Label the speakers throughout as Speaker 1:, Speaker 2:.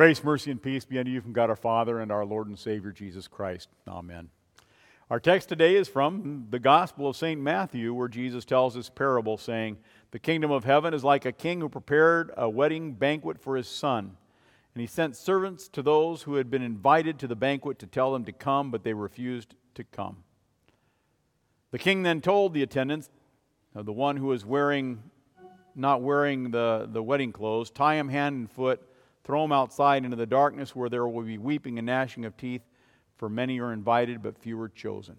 Speaker 1: Grace, mercy, and peace be unto you from God our Father and our Lord and Savior Jesus Christ. Amen. Our text today is from the Gospel of St. Matthew, where Jesus tells this parable, saying, The kingdom of heaven is like a king who prepared a wedding banquet for his son. And he sent servants to those who had been invited to the banquet to tell them to come, but they refused to come. The king then told the attendants, the one who was wearing, not wearing the, the wedding clothes, tie him hand and foot Throw them outside into the darkness where there will be weeping and gnashing of teeth, for many are invited, but few are chosen.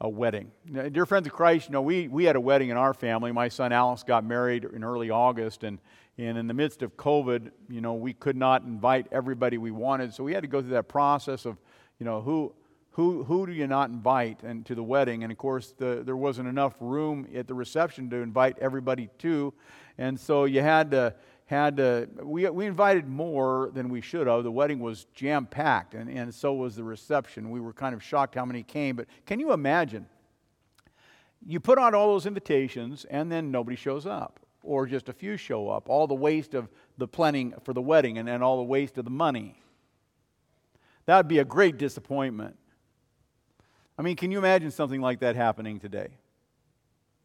Speaker 1: A wedding. Now, dear friends of Christ, you know, we, we had a wedding in our family. My son Alex got married in early August, and, and in the midst of COVID, you know, we could not invite everybody we wanted. So we had to go through that process of, you know, who, who, who do you not invite and to the wedding? And of course, the, there wasn't enough room at the reception to invite everybody to. And so you had to had uh, we, we invited more than we should have. The wedding was jam packed, and, and so was the reception. We were kind of shocked how many came. But can you imagine? You put out all those invitations, and then nobody shows up, or just a few show up. All the waste of the planning for the wedding, and then all the waste of the money. That would be a great disappointment. I mean, can you imagine something like that happening today?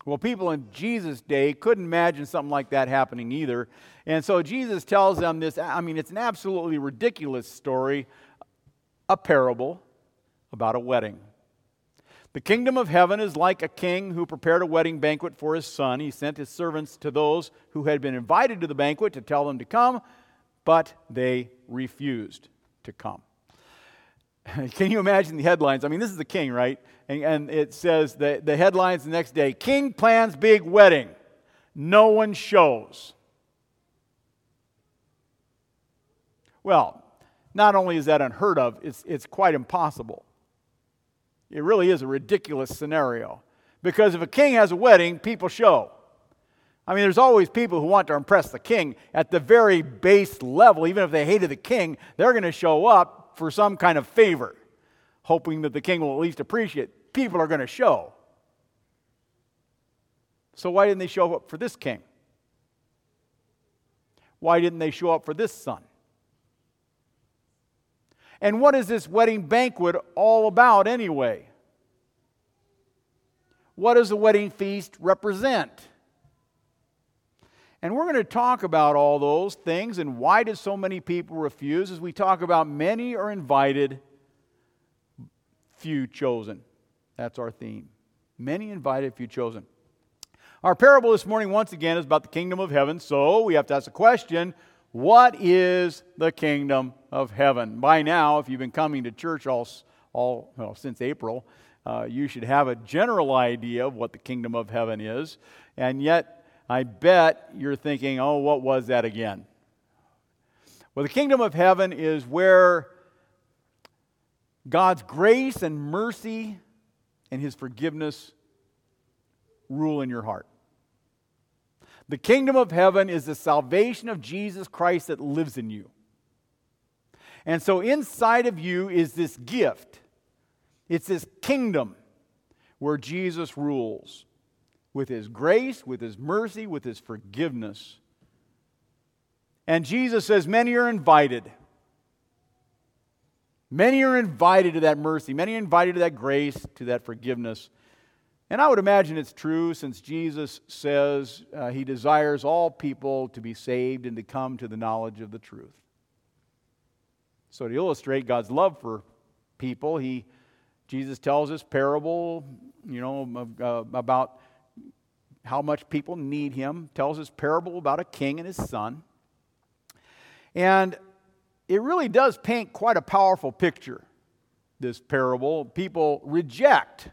Speaker 1: Well, people in Jesus' day couldn't imagine something like that happening either. And so Jesus tells them this I mean, it's an absolutely ridiculous story, a parable about a wedding. The kingdom of heaven is like a king who prepared a wedding banquet for his son. He sent his servants to those who had been invited to the banquet to tell them to come, but they refused to come. Can you imagine the headlines? I mean, this is the king, right? And, and it says that the headlines the next day King plans big wedding. No one shows. Well, not only is that unheard of, it's, it's quite impossible. It really is a ridiculous scenario. Because if a king has a wedding, people show. I mean, there's always people who want to impress the king at the very base level. Even if they hated the king, they're going to show up for some kind of favor, hoping that the king will at least appreciate. People are going to show. So, why didn't they show up for this king? Why didn't they show up for this son? And what is this wedding banquet all about anyway? What does the wedding feast represent? And we're going to talk about all those things and why did so many people refuse as we talk about many are invited, few chosen. That's our theme. Many invited, few chosen. Our parable this morning, once again, is about the kingdom of heaven. So we have to ask the question what is the kingdom of heaven? By now, if you've been coming to church all, all well, since April, uh, you should have a general idea of what the kingdom of heaven is. And yet, I bet you're thinking, oh, what was that again? Well, the kingdom of heaven is where God's grace and mercy and his forgiveness rule in your heart. The kingdom of heaven is the salvation of Jesus Christ that lives in you. And so inside of you is this gift. It's this kingdom where Jesus rules with His grace, with His mercy, with His forgiveness. And Jesus says, Many are invited. Many are invited to that mercy. Many are invited to that grace, to that forgiveness. And I would imagine it's true since Jesus says uh, he desires all people to be saved and to come to the knowledge of the truth. So, to illustrate God's love for people, he, Jesus tells this parable, you know, uh, about how much people need him, tells this parable about a king and his son. And it really does paint quite a powerful picture, this parable. People reject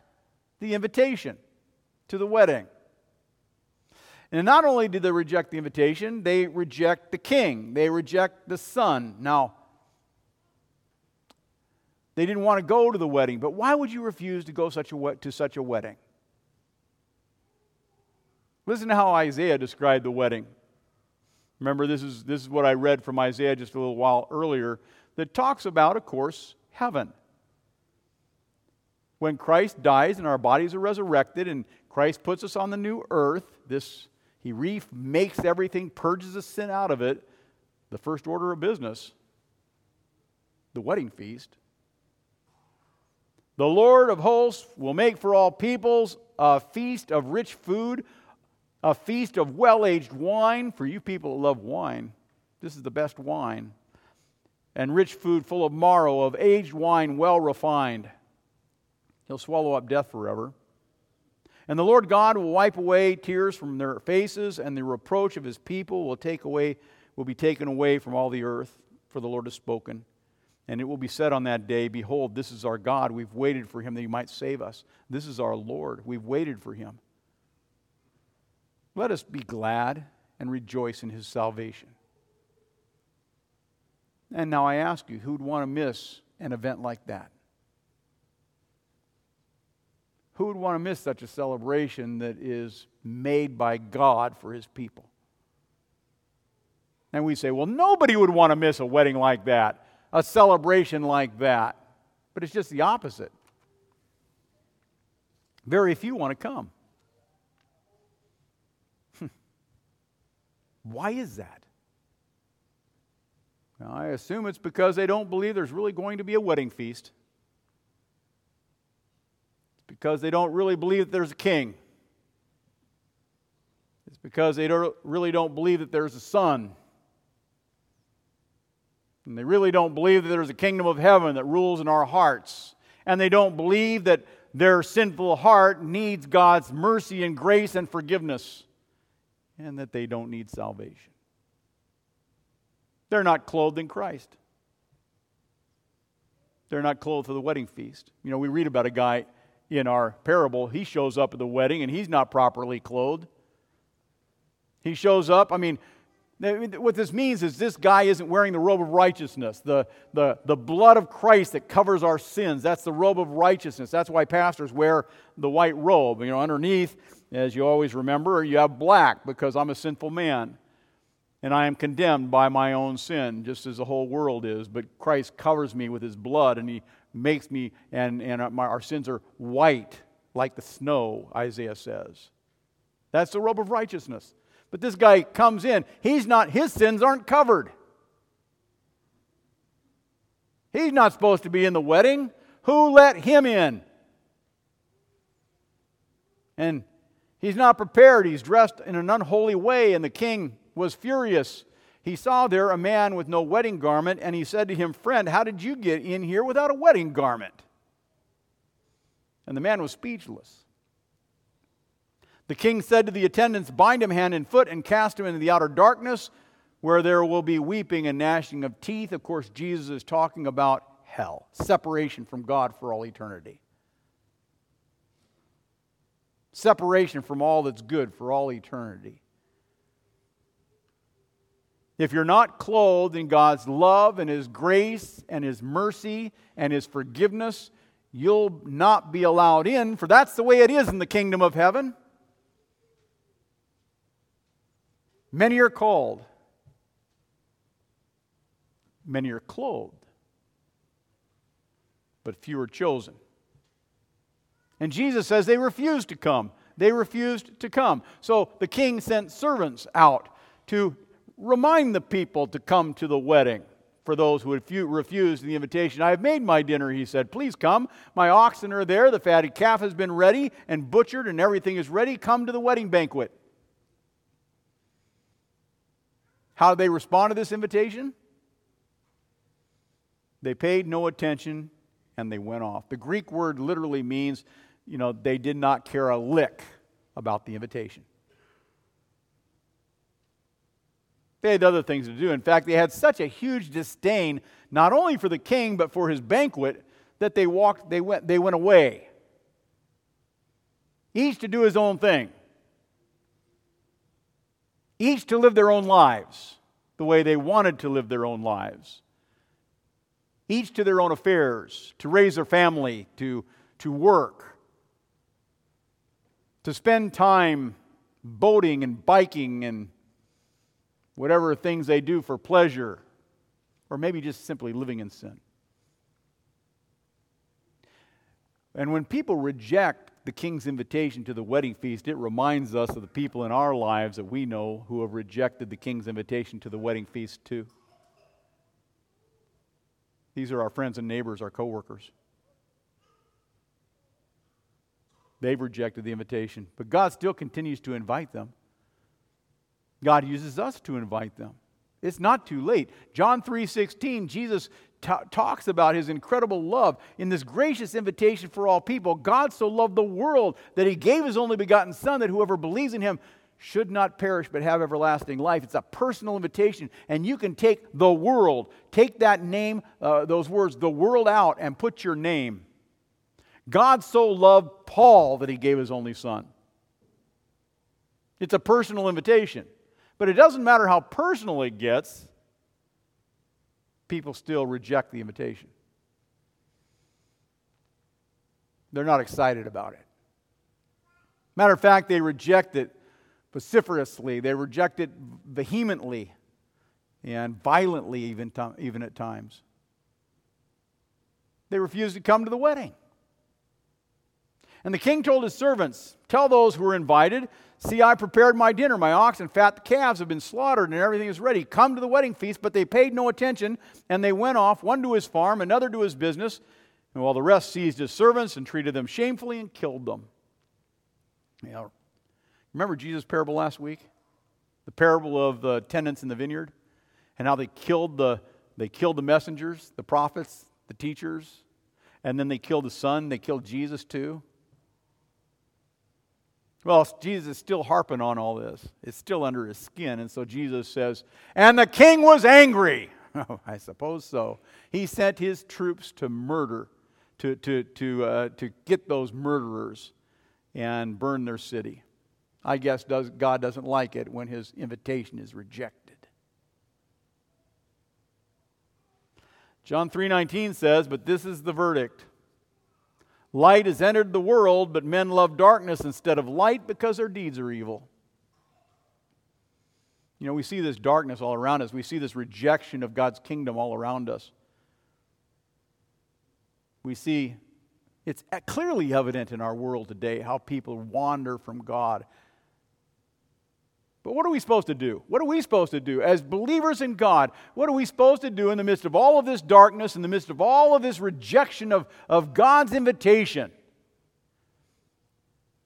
Speaker 1: the invitation to the wedding. And not only do they reject the invitation, they reject the king, they reject the son. Now, they didn't want to go to the wedding, but why would you refuse to go such a, to such a wedding? Listen to how Isaiah described the wedding. Remember, this is, this is what I read from Isaiah just a little while earlier that talks about, of course, heaven. When Christ dies and our bodies are resurrected and Christ puts us on the new earth, this he remakes everything, purges the sin out of it. the first order of business, the wedding feast. The Lord of hosts will make for all peoples a feast of rich food, a feast of well aged wine. For you people that love wine, this is the best wine. And rich food full of marrow, of aged wine well refined. He'll swallow up death forever. And the Lord God will wipe away tears from their faces, and the reproach of his people will take away will be taken away from all the earth, for the Lord has spoken. And it will be said on that day, Behold, this is our God. We've waited for him that he might save us. This is our Lord. We've waited for him. Let us be glad and rejoice in his salvation. And now I ask you, who'd want to miss an event like that? Who would want to miss such a celebration that is made by God for his people? And we say, well, nobody would want to miss a wedding like that, a celebration like that. But it's just the opposite. Very few want to come. Why is that? Now, I assume it's because they don't believe there's really going to be a wedding feast. It's because they don't really believe that there's a king. It's because they don't, really don't believe that there's a son. And they really don't believe that there's a kingdom of heaven that rules in our hearts. And they don't believe that their sinful heart needs God's mercy and grace and forgiveness. And that they don't need salvation. They're not clothed in Christ. They're not clothed for the wedding feast. You know, we read about a guy in our parable. He shows up at the wedding and he's not properly clothed. He shows up. I mean, what this means is this guy isn't wearing the robe of righteousness, the, the, the blood of Christ that covers our sins. That's the robe of righteousness. That's why pastors wear the white robe. You know, underneath, as you always remember, you have black because I'm a sinful man. And I am condemned by my own sin, just as the whole world is. But Christ covers me with his blood, and he makes me, and, and my, our sins are white like the snow, Isaiah says. That's the robe of righteousness. But this guy comes in. He's not, his sins aren't covered. He's not supposed to be in the wedding. Who let him in? And he's not prepared. He's dressed in an unholy way, and the king was furious. He saw there a man with no wedding garment, and he said to him, Friend, how did you get in here without a wedding garment? And the man was speechless. The king said to the attendants, Bind him hand and foot and cast him into the outer darkness, where there will be weeping and gnashing of teeth. Of course, Jesus is talking about hell, separation from God for all eternity. Separation from all that's good for all eternity. If you're not clothed in God's love and His grace and His mercy and His forgiveness, you'll not be allowed in, for that's the way it is in the kingdom of heaven. Many are called, many are clothed, but few are chosen. And Jesus says they refused to come. They refused to come. So the king sent servants out to remind the people to come to the wedding for those who had refused the invitation. I have made my dinner, he said. Please come. My oxen are there. The fatted calf has been ready and butchered, and everything is ready. Come to the wedding banquet. How did they respond to this invitation? They paid no attention and they went off. The Greek word literally means, you know, they did not care a lick about the invitation. They had other things to do. In fact, they had such a huge disdain, not only for the king, but for his banquet, that they walked, they went, they went away. Each to do his own thing each to live their own lives the way they wanted to live their own lives, each to their own affairs, to raise their family, to, to work, to spend time boating and biking and whatever things they do for pleasure, or maybe just simply living in sin. And when people reject the king's invitation to the wedding feast, it reminds us of the people in our lives that we know who have rejected the king's invitation to the wedding feast, too. These are our friends and neighbors, our coworkers. They've rejected the invitation, but God still continues to invite them. God uses us to invite them. It's not too late. John 3:16, Jesus t- talks about his incredible love in this gracious invitation for all people. God so loved the world that he gave his only begotten son that whoever believes in him should not perish but have everlasting life. It's a personal invitation, and you can take the world, take that name, uh, those words, the world out, and put your name. God so loved Paul that he gave his only son. It's a personal invitation. But it doesn't matter how personal it gets, people still reject the invitation. They're not excited about it. Matter of fact, they reject it vociferously, they reject it vehemently and violently, even, even at times. They refuse to come to the wedding. And the king told his servants, Tell those who are invited, see, I prepared my dinner. My ox and fat calves have been slaughtered, and everything is ready. Come to the wedding feast. But they paid no attention, and they went off, one to his farm, another to his business. And while the rest seized his servants and treated them shamefully and killed them. Know, remember Jesus' parable last week? The parable of the tenants in the vineyard? And how they killed the, they killed the messengers, the prophets, the teachers, and then they killed the son. They killed Jesus too. Well, Jesus is still harping on all this. It's still under his skin. And so Jesus says, And the king was angry. Oh, I suppose so. He sent his troops to murder, to, to, to, uh, to get those murderers and burn their city. I guess does, God doesn't like it when his invitation is rejected. John 3:19 says, "But this is the verdict. Light has entered the world, but men love darkness instead of light because their deeds are evil. You know, we see this darkness all around us. We see this rejection of God's kingdom all around us. We see it's clearly evident in our world today how people wander from God but what are we supposed to do? What are we supposed to do? As believers in God, what are we supposed to do in the midst of all of this darkness, in the midst of all of this rejection of, of God's invitation?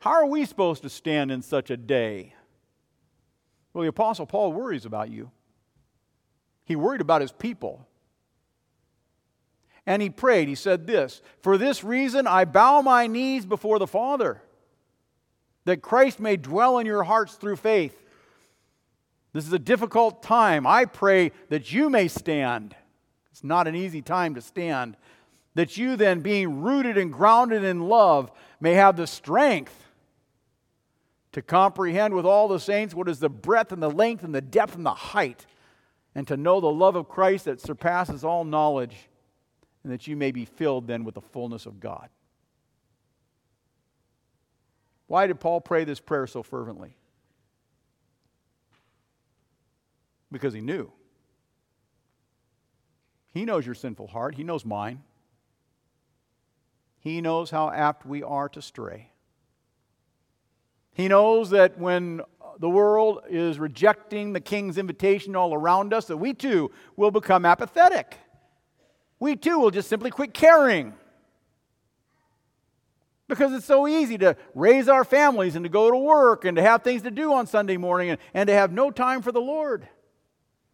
Speaker 1: How are we supposed to stand in such a day? Well, the Apostle Paul worries about you. He worried about his people. And he prayed. He said this For this reason I bow my knees before the Father, that Christ may dwell in your hearts through faith this is a difficult time. I pray that you may stand. It's not an easy time to stand. That you, then, being rooted and grounded in love, may have the strength to comprehend with all the saints what is the breadth and the length and the depth and the height, and to know the love of Christ that surpasses all knowledge, and that you may be filled then with the fullness of God. Why did Paul pray this prayer so fervently? Because he knew. He knows your sinful heart, he knows mine. He knows how apt we are to stray. He knows that when the world is rejecting the king's invitation all around us, that we too will become apathetic. We too will just simply quit caring. Because it's so easy to raise our families and to go to work and to have things to do on Sunday morning and, and to have no time for the Lord.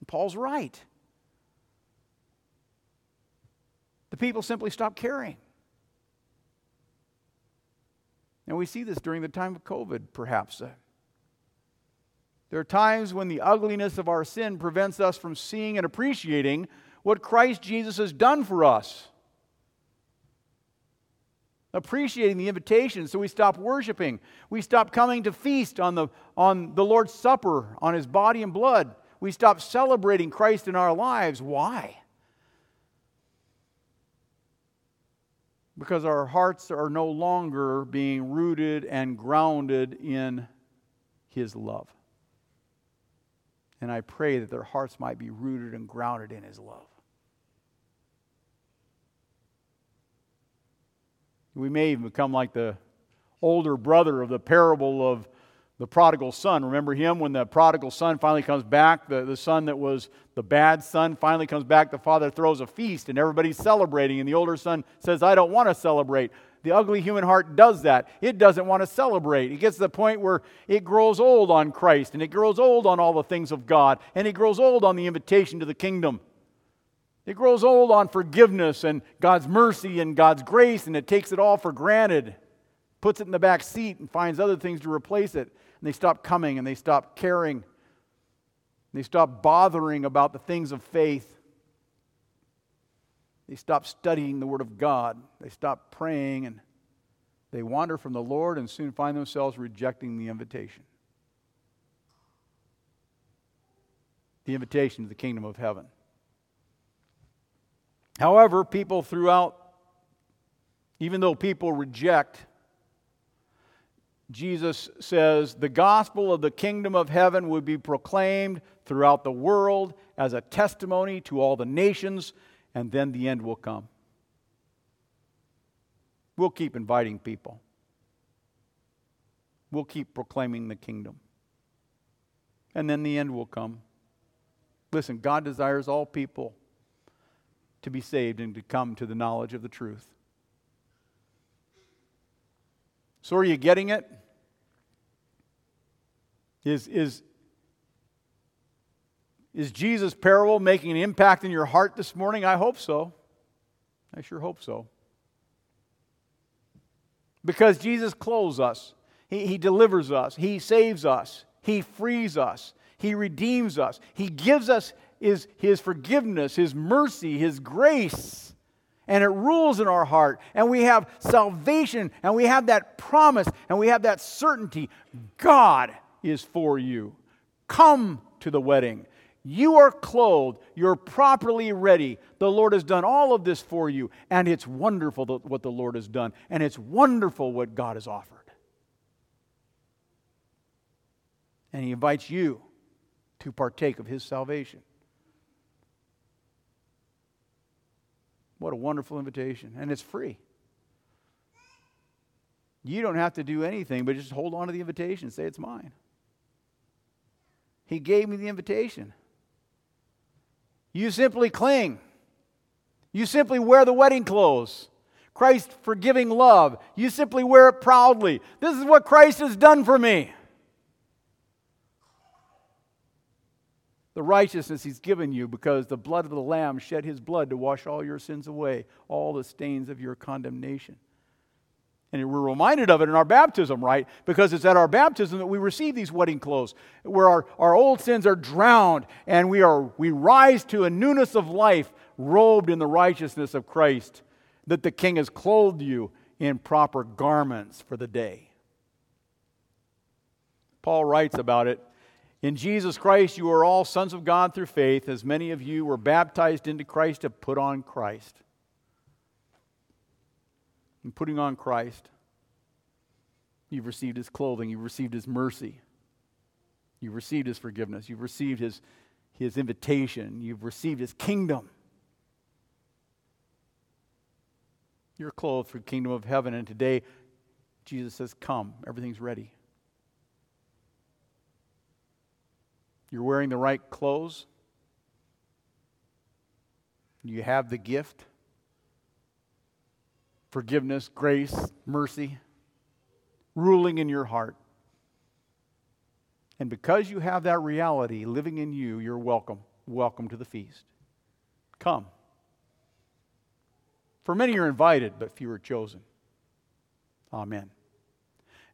Speaker 1: Paul's right. The people simply stop caring. And we see this during the time of COVID, perhaps. There are times when the ugliness of our sin prevents us from seeing and appreciating what Christ Jesus has done for us. Appreciating the invitation, so we stop worshiping. We stop coming to feast on the, on the Lord's Supper, on his body and blood. We stop celebrating Christ in our lives. Why? Because our hearts are no longer being rooted and grounded in His love. And I pray that their hearts might be rooted and grounded in His love. We may even become like the older brother of the parable of the prodigal son. Remember him when the prodigal son finally comes back? The, the son that was the bad son finally comes back. The father throws a feast and everybody's celebrating. And the older son says, I don't want to celebrate. The ugly human heart does that. It doesn't want to celebrate. It gets to the point where it grows old on Christ and it grows old on all the things of God and it grows old on the invitation to the kingdom. It grows old on forgiveness and God's mercy and God's grace and it takes it all for granted, puts it in the back seat and finds other things to replace it and they stop coming and they stop caring. They stop bothering about the things of faith. They stop studying the Word of God. They stop praying and they wander from the Lord and soon find themselves rejecting the invitation. The invitation to the kingdom of heaven. However, people throughout, even though people reject Jesus says the gospel of the kingdom of heaven would be proclaimed throughout the world as a testimony to all the nations, and then the end will come. We'll keep inviting people, we'll keep proclaiming the kingdom, and then the end will come. Listen, God desires all people to be saved and to come to the knowledge of the truth. So, are you getting it? Is, is, is Jesus' parable making an impact in your heart this morning? I hope so. I sure hope so. Because Jesus clothes us, He, he delivers us, He saves us, He frees us, He redeems us, He gives us His, his forgiveness, His mercy, His grace and it rules in our heart, and we have salvation, and we have that promise, and we have that certainty God is for you. Come to the wedding. You are clothed, you're properly ready. The Lord has done all of this for you, and it's wonderful what the Lord has done, and it's wonderful what God has offered. And He invites you to partake of His salvation. What a wonderful invitation. And it's free. You don't have to do anything but just hold on to the invitation, say it's mine. He gave me the invitation. You simply cling. You simply wear the wedding clothes. Christ's forgiving love. You simply wear it proudly. This is what Christ has done for me. The righteousness he's given you because the blood of the Lamb shed his blood to wash all your sins away, all the stains of your condemnation. And we're reminded of it in our baptism, right? Because it's at our baptism that we receive these wedding clothes, where our, our old sins are drowned and we, are, we rise to a newness of life, robed in the righteousness of Christ, that the King has clothed you in proper garments for the day. Paul writes about it in Jesus Christ, you are all sons of God through faith, as many of you were baptized into Christ have put on Christ. In putting on Christ, you've received his clothing, you've received his mercy, you've received his forgiveness, you've received his, his invitation, you've received his kingdom. You're clothed for the kingdom of heaven, and today Jesus says, Come, everything's ready. You're wearing the right clothes. You have the gift forgiveness, grace, mercy ruling in your heart. And because you have that reality living in you, you're welcome. Welcome to the feast. Come. For many are invited, but few are chosen. Amen.